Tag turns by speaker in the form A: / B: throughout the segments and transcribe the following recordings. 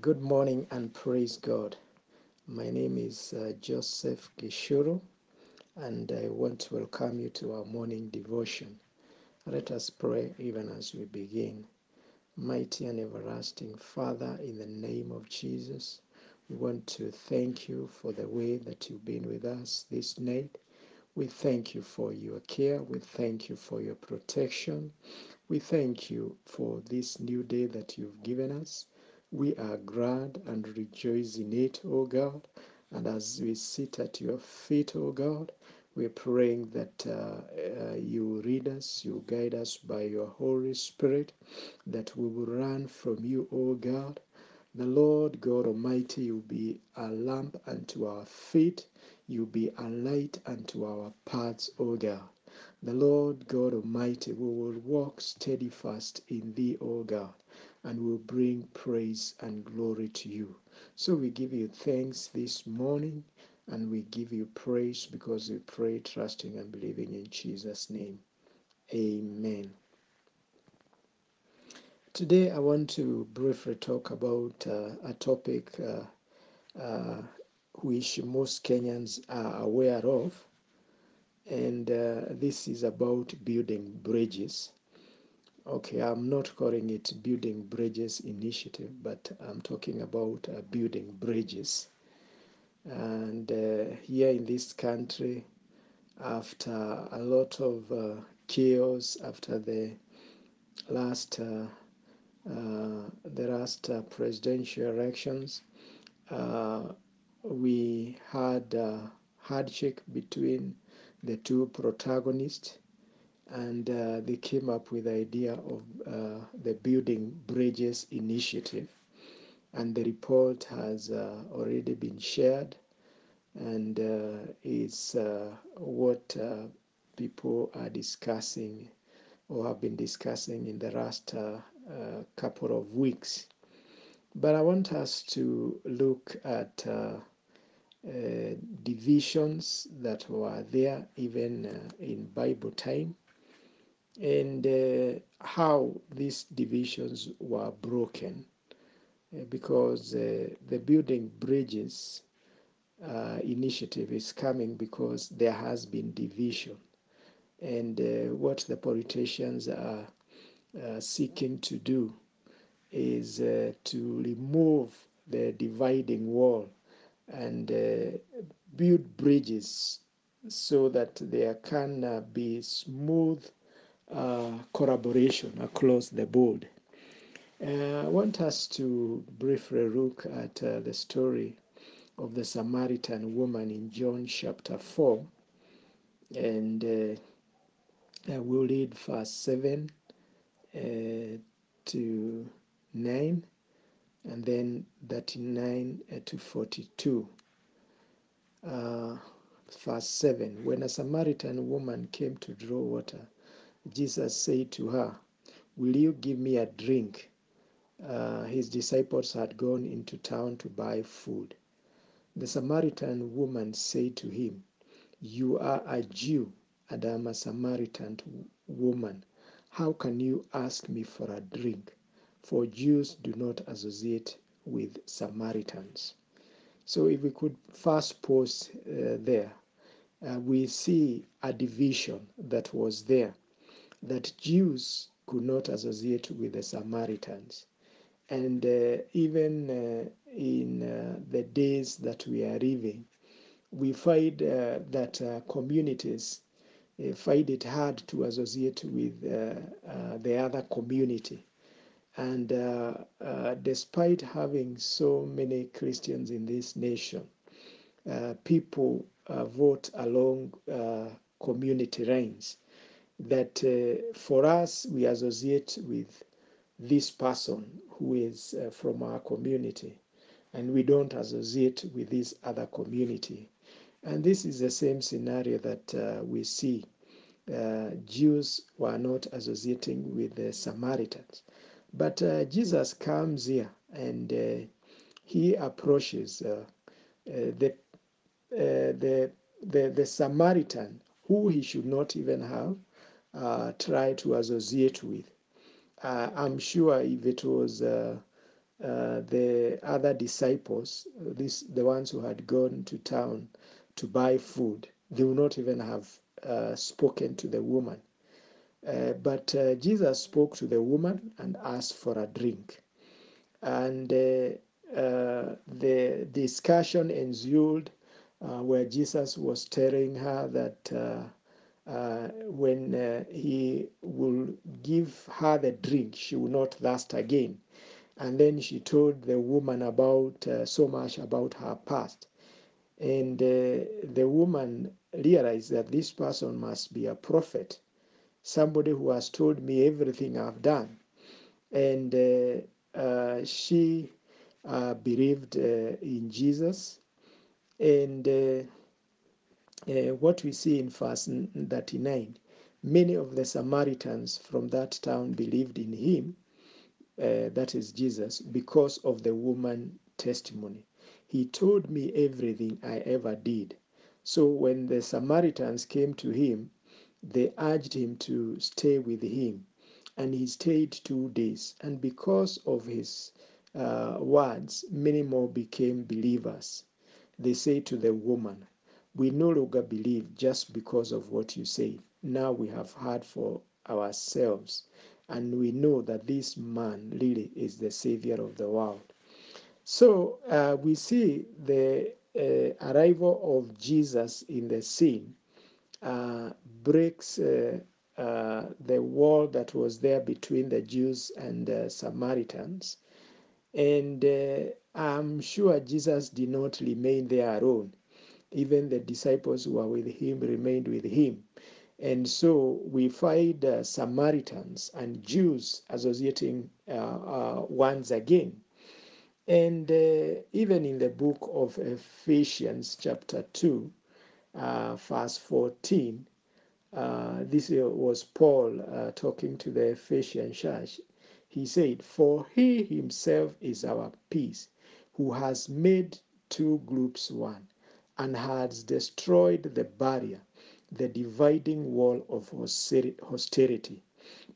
A: Good morning and praise God. My name is uh, Joseph Gishuru, and I want to welcome you to our morning devotion. Let us pray even as we begin. Mighty and everlasting Father, in the name of Jesus, we want to thank you for the way that you've been with us this night. We thank you for your care. We thank you for your protection. We thank you for this new day that you've given us. We are glad and rejoice in it, O God. And as we sit at your feet, O God, we're praying that uh, uh, you lead us, you guide us by your Holy Spirit, that we will run from you, O God. The Lord God Almighty, you be a lamp unto our feet, you be a light unto our paths, O God. The Lord God Almighty, we will walk steadfast in thee, O God, and will bring praise and glory to you. So we give you thanks this morning and we give you praise because we pray, trusting and believing in Jesus' name. Amen. Today, I want to briefly talk about uh, a topic uh, uh, which most Kenyans are aware of, and uh, this is about building bridges. Okay, I'm not calling it Building Bridges Initiative, but I'm talking about uh, building bridges. And uh, here in this country, after a lot of uh, chaos, after the last uh, uh, the last uh, presidential elections, we had a handshake between the two protagonists, and uh, they came up with the idea of uh, the Building Bridges Initiative. And the report has uh, already been shared, and uh, it's uh, what uh, people are discussing or have been discussing in the last couple of weeks. But I want us to look at divisions that were there even in Bible time and uh, how these divisions were broken uh, because uh, the building bridges uh, initiative is coming because there has been division. And what the politicians are seeking to do is to remove the dividing wall and uh, build bridges so that there can uh, be smooth collaboration across the board. Uh, I want us to briefly look at uh, the story of the Samaritan woman in John chapter 4, and uh, I will read verse 7 uh, to 9, and then 39 uh, to 42. Uh, verse 7 When a Samaritan woman came to draw water, Jesus said to her, Will you give me a drink? Uh, his disciples had gone into town to buy food. The Samaritan woman said to him, You are a Jew, and I am a Samaritan woman. How can you ask me for a drink? For Jews do not associate with Samaritans. So, if we could first pause uh, there, uh, we see a division that was there, that Jews could not associate with the Samaritans. And uh, even uh, in uh, the days that we are living, we find uh, that uh, communities uh, find it hard to associate with the other community. And despite having so many Christians in this nation, people vote along community lines that uh, for us we associate with this person who is uh, from our community and we don't associate with this other community. And this is the same scenario that uh, we see. Uh, jews were not associating with the samaritans. But uh, jesus comes here and uh, he approaches the, the, the, the samaritan who he should not even have uh, try to associate with. Uh, I'm sure if it was uh, uh, the other disciples, this, the ones who had gone to town to buy food, they would not even have uh, spoken to the woman. Uh, but Jesus spoke to the woman and asked for a drink. And the discussion ensued where Jesus was telling her that uh, when uh, he will give her the drink, she will not thirst again. And then she told the woman about uh, so much about her past. And uh, the woman realized that this person must be a prophet, somebody who has told me everything I've done. And uh, uh, she believed in Jesus. And uh, what we see in verse 39 many of the Samaritans from that town believed in him, uh, that is Jesus, because of the woman testimony. He told me everything I ever did. So when the Samaritans came to him, they urged him to stay with him. And he stayed two days. And because of his uh, words, many more became believers. They say to the woman, we no longer believe just because of what you say. Now we have heard for ourselves, and we know that this man really is the Savior of the world. So uh, we see the uh, arrival of Jesus in the scene uh, breaks uh, uh, the wall that was there between the Jews and the Samaritans. And uh, I'm sure Jesus did not remain there alone even the disciples who were with him remained with him. And so we find uh, Samaritans and Jews associating uh, uh, once again. And uh, even in the book of Ephesians, chapter 2, uh, verse 14, uh, this was Paul talking to the Ephesian church. He said, For he himself is our peace, who has made two groups one and has destroyed the barrier, the dividing wall of hostility,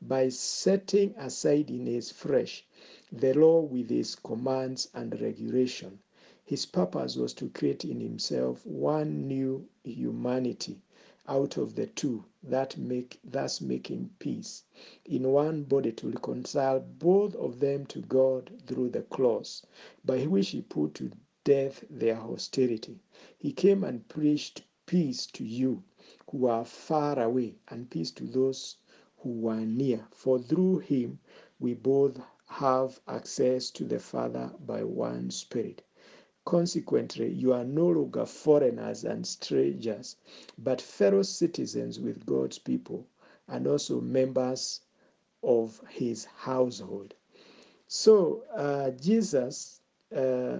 A: by setting aside in his flesh the law with its commands and regulation. His purpose was to create in himself one new humanity out of the two that make thus making peace in one body to reconcile both of them to God through the cross by which he put to death their hostility. He came and preached peace to you who are far away and peace to those who are near. For through him we both have access to the Father by one Spirit. Consequently, you are no longer foreigners and strangers, but fellow citizens with God's people and also members of his household. So, uh, Jesus uh,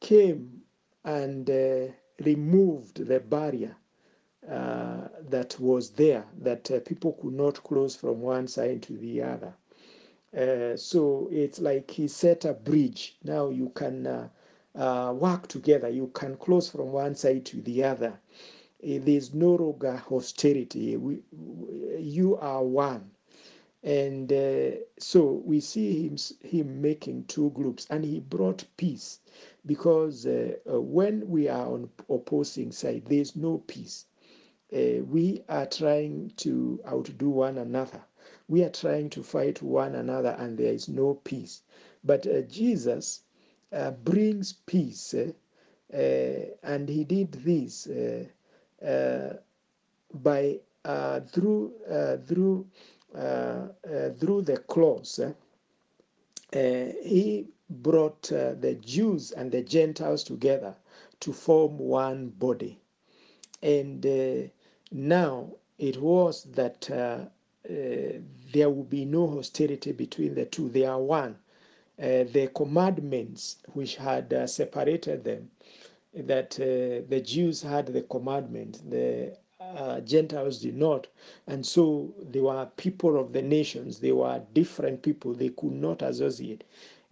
A: came and removed the barrier uh, that was there that uh, people could not close from one side to the other. Uh, so it's like he set a bridge. Now you can work together. You can close from one side to the other. There's no longer hostility. We, you are one and uh, so we see him him making two groups and he brought peace because uh, uh, when we are on opposing side there's no peace. Uh, we are trying to outdo one another. We are trying to fight one another and there is no peace. But uh, jesus uh, brings peace and he did this by through through through the clause, uh, he brought the Jews and the Gentiles together to form one body. And now it was that uh, there will be no hostility between the two. They are one. Uh, the commandments which had uh, separated them, that the Jews had the commandment, the uh, Gentiles did not. And so they were people of the nations, they were different people, they could not associate.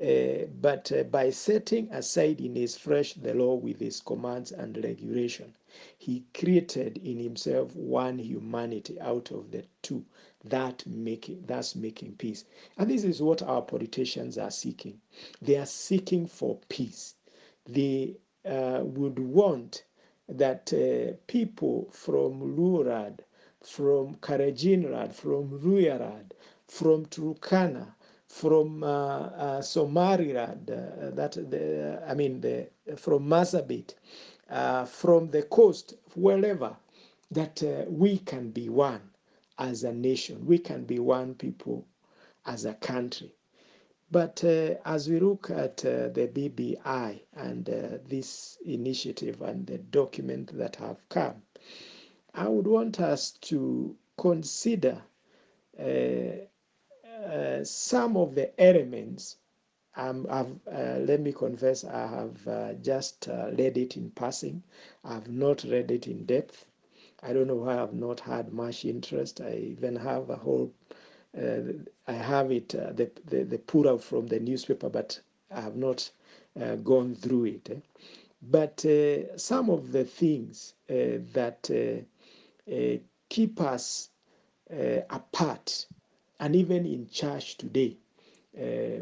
A: Uh, but uh, by setting aside in his flesh the law with his commands and regulation, he created in himself one humanity out of the two that making that's making peace. And this is what our politicians are seeking. They are seeking for peace. They uh, would want that uh, people from Lurad, from Karajinrad, from Ruyarad, from Turkana, from uh, uh, Somaliland, uh, that the, I mean, the, from Marsabit, uh, from the coast, wherever, that uh, we can be one as a nation. We can be one people as a country. But uh, as we look at uh, the BBI and uh, this initiative and the document that have come, I would want us to consider uh, uh, some of the elements. Um, uh, let me confess, I have just read it in passing. I've not read it in depth. I don't know why I've not had much interest. I even have a whole, I have it, uh, the, the, the out from the newspaper, but I have not uh, gone through it. Eh? But uh, some of the things uh, that uh, keep us apart, and even in church today,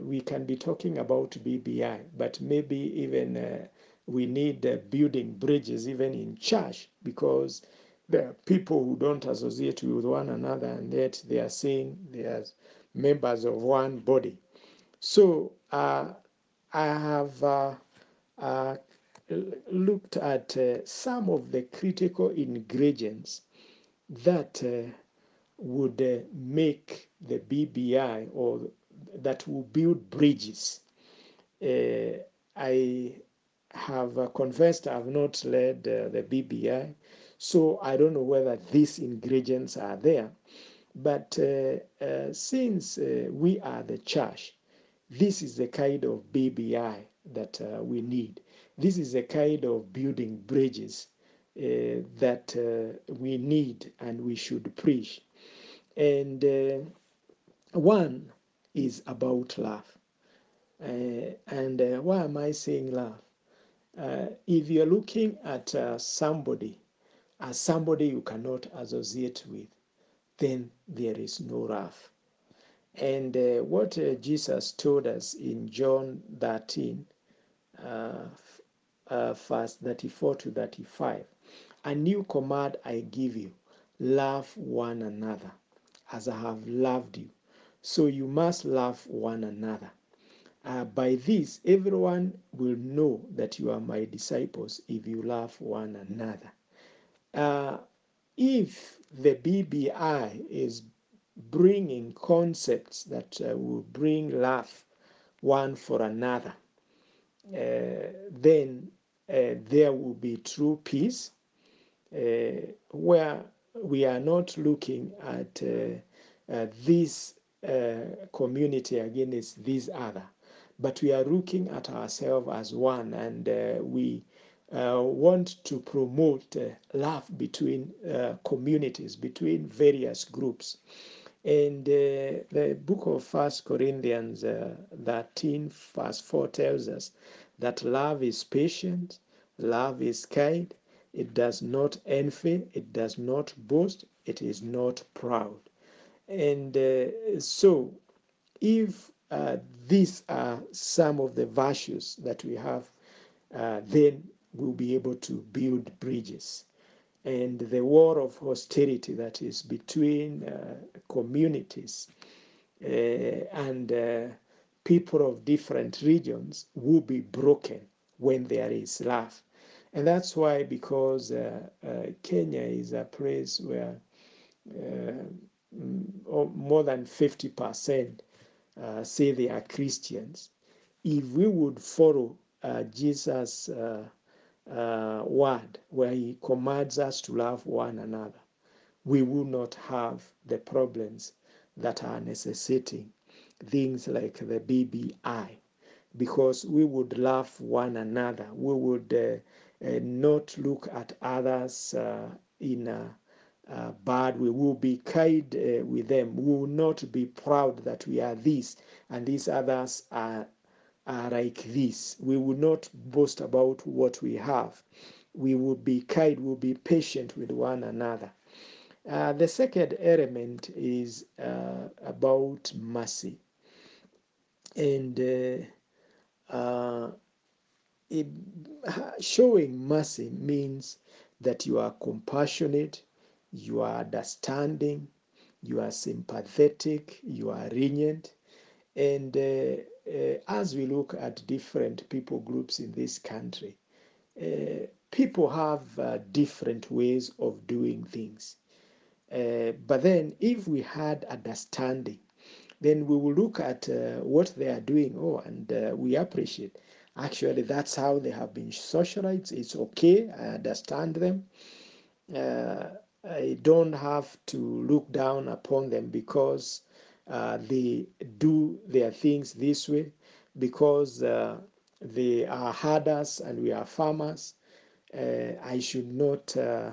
A: we can be talking about BBI, but maybe even we need building bridges even in church because there are people who don't associate with one another, and yet they are saying they are members of one body. So uh, I have uh, uh, looked at uh, some of the critical ingredients that uh, would uh, make the BBI or that will build bridges. I have confessed I have not read the BBI, so I don't know whether these ingredients are there. But uh, uh, since uh, we are the church, this is the kind of BBI that uh, we need. This is the kind of building bridges uh, that uh, we need and we should preach. And one is about love. and why am I saying love? if you're looking at somebody as somebody you cannot associate with, then there is no wrath. And uh, what uh, Jesus told us in John 13, uh, uh, verse 34 to 35 A new command I give you love one another as I have loved you. So you must love one another. Uh, by this, everyone will know that you are my disciples if you love one another. Uh, if the BBI is bringing concepts that uh, will bring love one for another, uh, then uh, there will be true peace uh, where we are not looking at uh, this community against this other, but we are looking at ourselves as one and we uh, want to promote uh, love between uh, communities, between various groups. And uh, the book of First Corinthians uh, 13, verse 4 tells us that love is patient, love is kind, it does not envy, it does not boast, it is not proud. And so, if these are some of the virtues that we have, then will be able to build bridges. And the war of hostility that is between uh, communities uh, and uh, people of different regions will be broken when there is love. And that's why, because uh, uh, Kenya is a place where uh, more than 50% say they are Christians, if we would follow Jesus' uh, word where he commands us to love one another, we will not have the problems that are necessitating things like the BBI because we would love one another. We would uh, uh, not look at others uh, in a, bad. We will be kind uh, with them. We will not be proud that we are this and these others are are like this. We will not boast about what we have. We will be kind, we will be patient with one another. Uh, the second element is uh, about mercy. And uh, uh, it, showing mercy means that you are compassionate, you are understanding, you are sympathetic, you are lenient. And uh, as we look at different people groups in this country, uh, people have uh, different ways of doing things. Uh, but then, if we had understanding, then we will look at uh, what they are doing. Oh, and uh, we appreciate. Actually, that's how they have been socialized. It's okay. I understand them. Uh, I don't have to look down upon them because uh, they do their things this way, because uh, they are herders and we are farmers. Uh, I should not uh,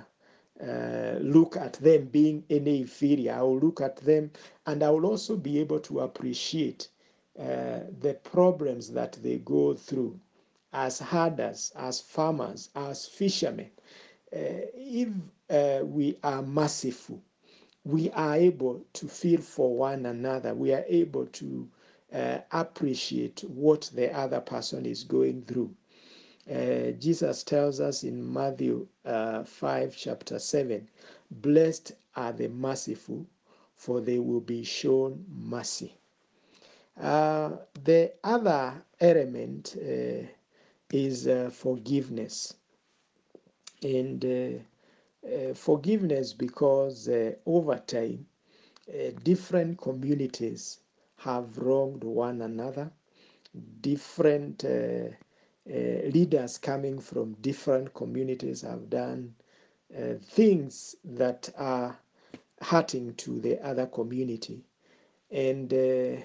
A: uh, look at them being any inferior. I will look at them and I will also be able to appreciate uh, the problems that they go through as herders, as farmers, as fishermen. If we are merciful, we are able to feel for one another. We are able to uh, appreciate what the other person is going through. Uh, Jesus tells us in Matthew uh, 5, chapter 7 Blessed are the merciful, for they will be shown mercy. Uh, the other element uh, is uh, forgiveness. And uh, forgiveness because over time, different communities have wronged one another, different uh, leaders coming from different communities have done uh, things that are hurting to the other community. And uh,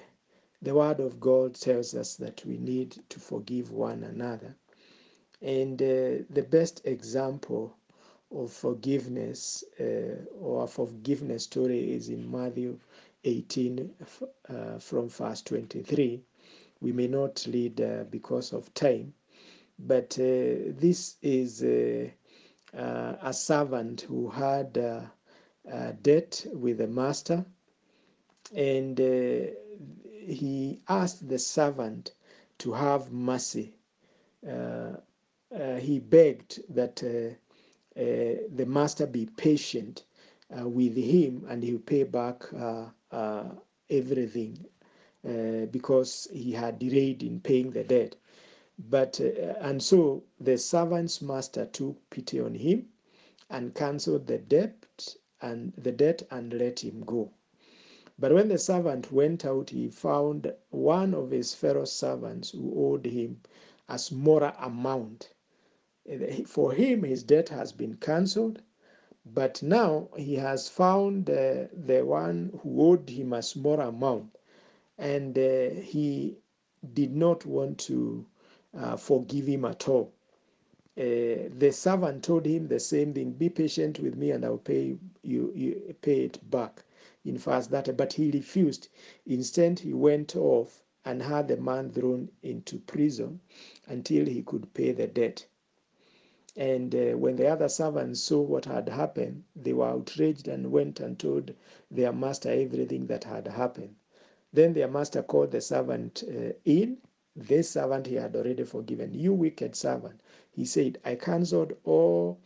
A: the Word of God tells us that we need to forgive one another. And uh, the best example of forgiveness uh, or forgiveness story is in Matthew 18 uh, from verse 23. We may not read because of time, but uh, this is uh, uh, a servant who had a debt with the master, and he asked the servant to have mercy. he begged that the master be patient uh, with him and he'll pay back uh, uh, everything because he had delayed in paying the debt. But uh, and so the servant's master took pity on him and cancelled the debt and the debt and let him go. But when the servant went out, he found one of his fellow servants who owed him a smaller amount. For him, his debt has been cancelled, but now he has found uh, the one who owed him a smaller amount, and uh, he did not want to uh, forgive him at all. Uh, the servant told him the same thing be patient with me and i'll pay you, you pay it back. In fast that but he refused. Instead he went off and had the man thrown into prison until he could pay the debt and uh, when the other servants saw what had happened they were outraged and went and told their master everything that had happened then their master called the servant uh, in this servant he had already forgiven. You wicked servant, he said, I cancelled all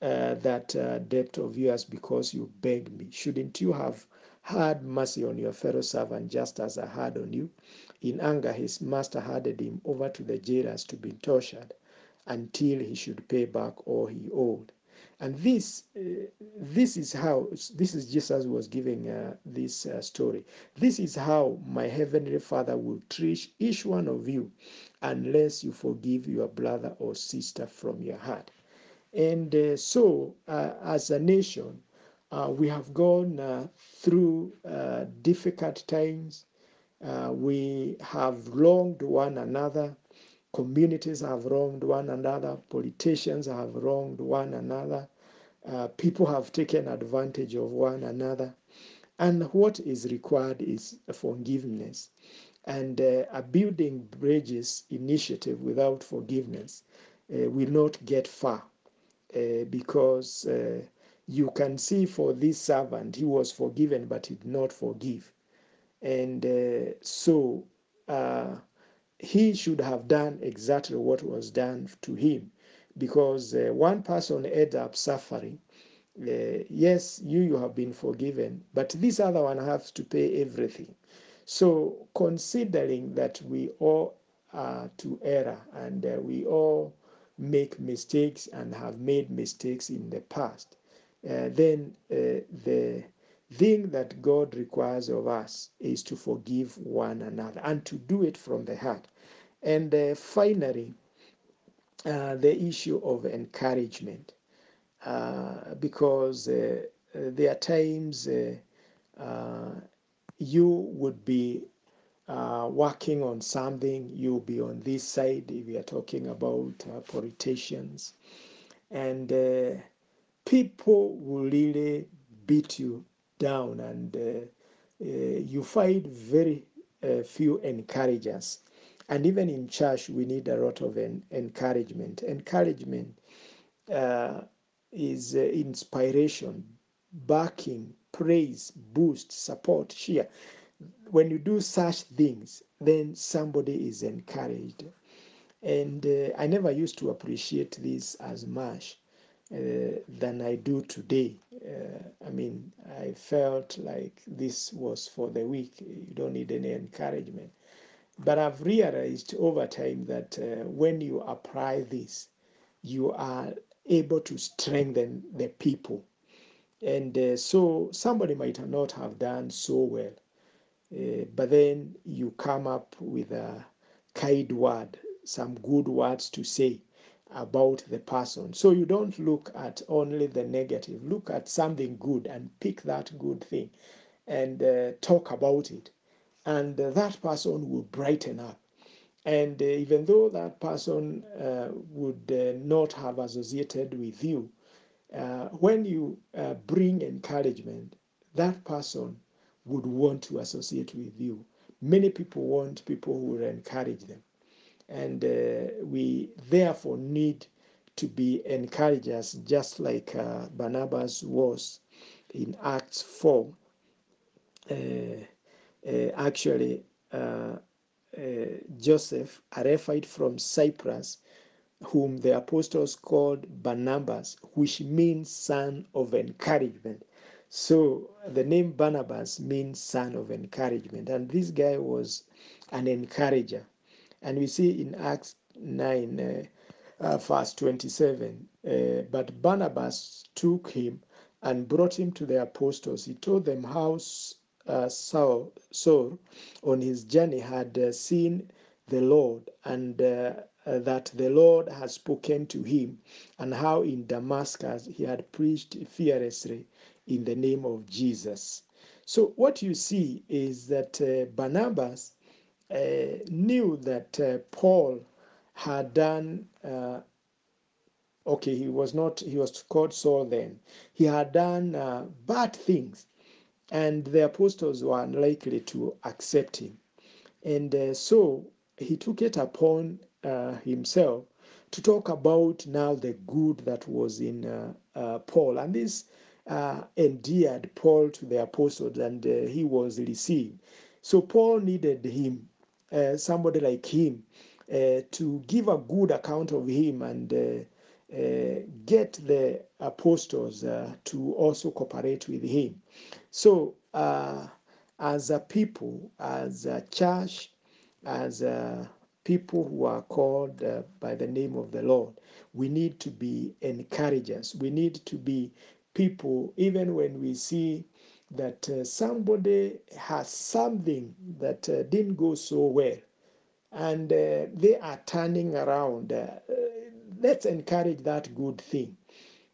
A: uh, that uh, debt of yours because you begged me. Shouldn't you have had mercy on your fellow servant just as I had on you? In anger, his master handed him over to the jailers to be tortured until he should pay back all he owed. And this, uh, this is how, this is Jesus was giving uh, this uh, story. This is how my heavenly Father will treat each one of you unless you forgive your brother or sister from your heart. And uh, so, uh, as a nation, uh, we have gone through difficult times. we have wronged one another communities have wronged one another, politicians have wronged one another, uh, people have taken advantage of one another. And what is required is forgiveness. And uh, a building bridges initiative without forgiveness uh, will not get far uh, because uh, you can see for this servant, he was forgiven, but he did not forgive. And uh, so he should have done exactly what was done to him because uh, one person ended up suffering. Uh, yes, you, you have been forgiven, but this other one has to pay everything. So, considering that we all are to error and uh, we all make mistakes and have made mistakes in the past, uh, then uh, the thing that God requires of us is to forgive one another and to do it from the heart. And uh, finally, uh, the issue of encouragement, uh, because uh, there are times you would be uh, working on something, you'll be on this side we are talking about uh, politicians, and uh, people will really beat you down, and you find very few encouragers. And even in church, we need a lot of en- encouragement. Encouragement uh, is uh, inspiration, backing, praise, boost, support, cheer. When you do such things, then somebody is encouraged. And uh, I never used to appreciate this as much uh, than I do today. Uh, I mean, I felt like this was for the weak. You don't need any encouragement. But I've realized over time that uh, when you apply this, you are able to strengthen the people. And uh, so somebody might not have done so well, uh, but then you come up with a kind word, some good words to say about the person. So you don't look at only the negative, look at something good and pick that good thing and uh, talk about it. And uh, that person will brighten up. And uh, even though that person uh, would uh, not have associated with you, uh, when you bring encouragement, that person would want to associate with you. Many people want people who will encourage them. And uh, we therefore need to be encouragers, just like uh, Barnabas was in Acts 4. Uh, uh, actually, Joseph, a Levite from Cyprus, whom the apostles called Barnabas, which means son of encouragement. So the name Barnabas means son of encouragement. And this guy was an encourager. And we see in Acts 9, uh, uh, verse 27, uh, but Barnabas took him and brought him to the apostles. He told them how uh, Saul, Saul, on his journey, had seen the Lord and that the Lord had spoken to him, and how in Damascus he had preached fearlessly in the name of Jesus. So, what you see is that uh, Barnabas knew that uh, Paul had done. Uh, okay, he was not, he was called Saul then. He had done uh, bad things, and the apostles were unlikely to accept him. And uh, so he took it upon uh, himself to talk about now the good that was in uh, uh, Paul. And this uh, endeared Paul to the apostles, and uh, he was received. So Paul needed him, uh, somebody like him, uh, to give a good account of him and uh, uh, get the apostles to also cooperate with him. So, as a people, as a church, as a people who are called uh, by the name of the Lord, we need to be encouragers. We need to be people, even when we see that uh, somebody has something that uh, didn't go so well and uh, they are turning around. Uh, let's encourage that good thing.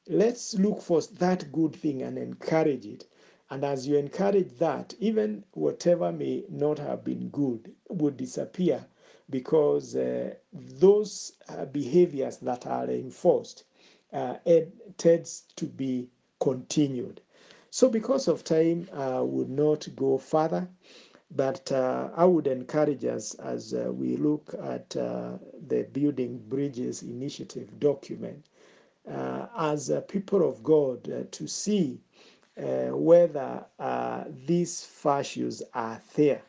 A: Let's look for that good thing and encourage it. And as you encourage that, even whatever may not have been good would disappear because uh, those uh, behaviors that are enforced tends to be continued. So, because of time, I would not go further, but uh, I would encourage us as uh, we look at uh, the Building Bridges Initiative document uh, as people of God uh, to see uh, whether these virtues are there,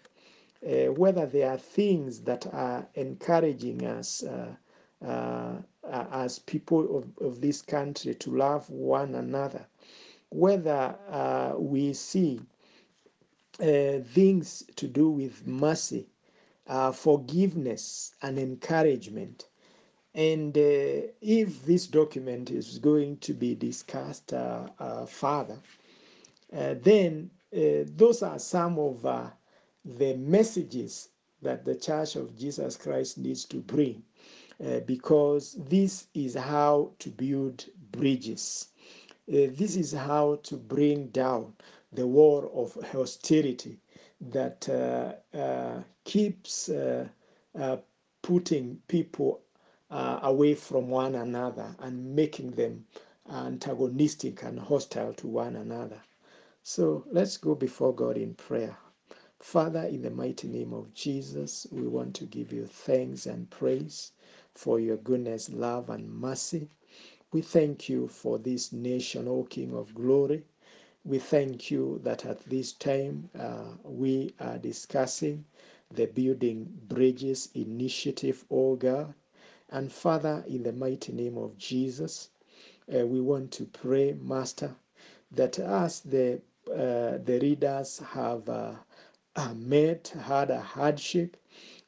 A: whether there are things that are encouraging us as people of, of this country to love one another, whether uh, we see uh, things to do with mercy, uh, forgiveness, and encouragement. And uh, if this document is going to be discussed uh, uh, further, then those are some of the messages that the Church of Jesus Christ needs to bring, because this is how to build bridges. Uh, this is how to bring down the wall of hostility that uh, uh, keeps putting people away from one another and making them antagonistic and hostile to one another. So let's go before God in prayer. Father, in the mighty name of Jesus, we want to give you thanks and praise for your goodness, love, and mercy. We thank you for this nation, O King of glory. We thank you that at this time uh, we are discussing the Building Bridges Initiative, O God. And Father, in the mighty name of Jesus, uh, we want to pray, Master, that as the uh, the readers have uh, uh, met, had a hardship,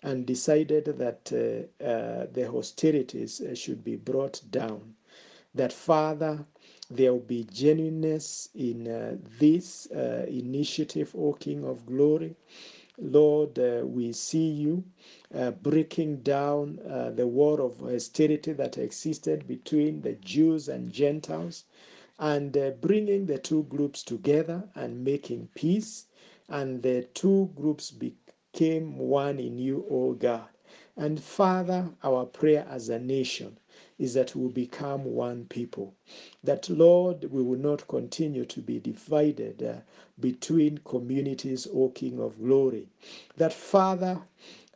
A: and decided that uh, the hostilities should be brought down. That Father, there will be genuineness in uh, this uh, initiative, O King of Glory. Lord, uh, we see you uh, breaking down uh, the wall of hostility that existed between the Jews and Gentiles and uh, bringing the two groups together and making peace. And the two groups became one in you, O God. And Father, our prayer as a nation is that we will become one people. That, Lord, we will not continue to be divided uh, between communities, O King of glory. That, Father,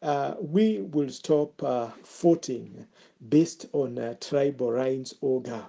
A: uh, we will stop uh, based on uh, tribal lines, O God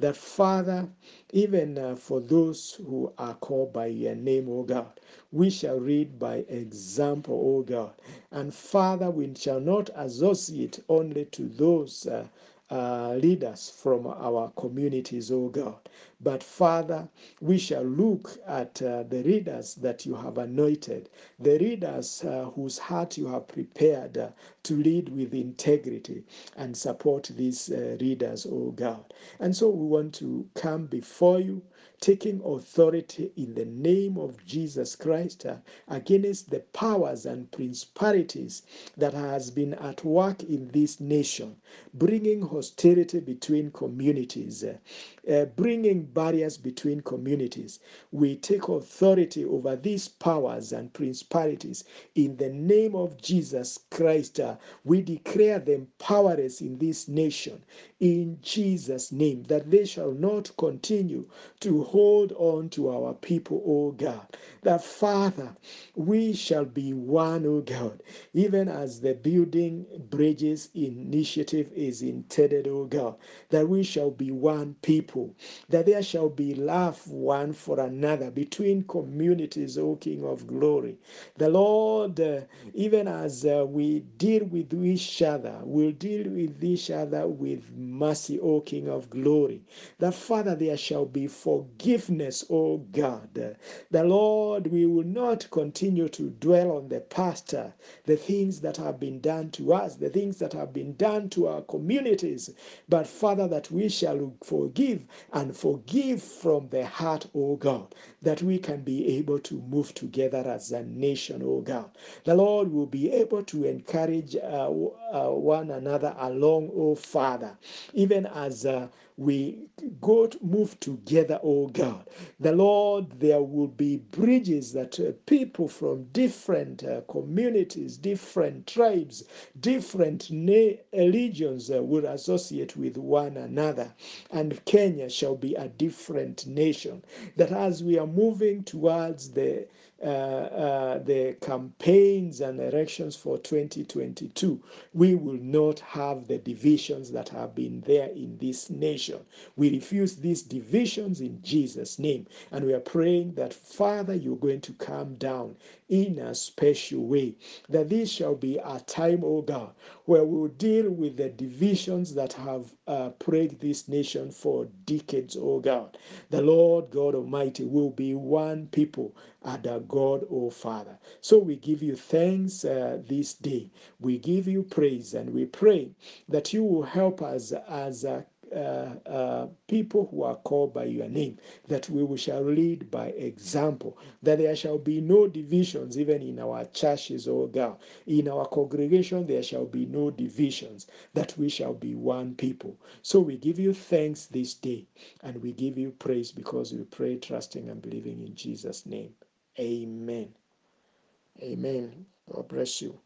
A: that Father, even uh, for those who are called by your name, O God, we shall read by example, O God. And Father, we shall not associate only to those uh, uh, leaders from our communities, O God. But Father, we shall look at uh, the readers that you have anointed, the readers uh, whose heart you have prepared uh, to lead with integrity and support these uh, readers, O God. And so we want to come before you, taking authority in the name of Jesus Christ uh, against the powers and principalities that has been at work in this nation, bringing hostility between communities, uh, uh, bringing barriers between communities. We take authority over these powers and principalities in the name of Jesus Christ. Uh, we declare them powerless in this nation in Jesus' name, that they shall not continue to hold on to our people, O God. That Father, we shall be one, O God, even as the building bridges initiative is intended, O God, that we shall be one people, that there shall be love one for another between communities, O King of glory. The Lord, uh, even as uh, we deal with each other, will deal with each other with mercy, O King of glory. That Father, there shall be forgiveness, O God. The Lord, we will not continue to dwell on the past, the things that have been done to us, the things that have been done to our communities, but Father, that we shall forgive and forgive from the heart, O God, that we can be able to move together as a nation, O God. The Lord will be able to encourage uh, uh, one another along, O Father, even as uh, we go to move together, oh God. The Lord, there will be bridges that uh, people from different uh, communities, different tribes, different na- religions uh, will associate with one another. And Kenya shall be a different nation. That as we are moving towards the Uh, uh, the campaigns and elections for 2022, we will not have the divisions that have been there in this nation. We refuse these divisions in Jesus' name. And we are praying that, Father, you're going to come down in a special way. That this shall be a time, oh God, where we will deal with the divisions that have uh, plagued this nation for decades, oh God. The Lord God Almighty will be one people and God, oh Father. So we give you thanks uh, this day. We give you praise and we pray that you will help us as a Uh, uh, people who are called by your name, that we shall lead by example, that there shall be no divisions even in our churches, oh God. In our congregation, there shall be no divisions, that we shall be one people. So we give you thanks this day, and we give you praise because we pray, trusting and believing in Jesus' name. Amen. Amen. God bless you.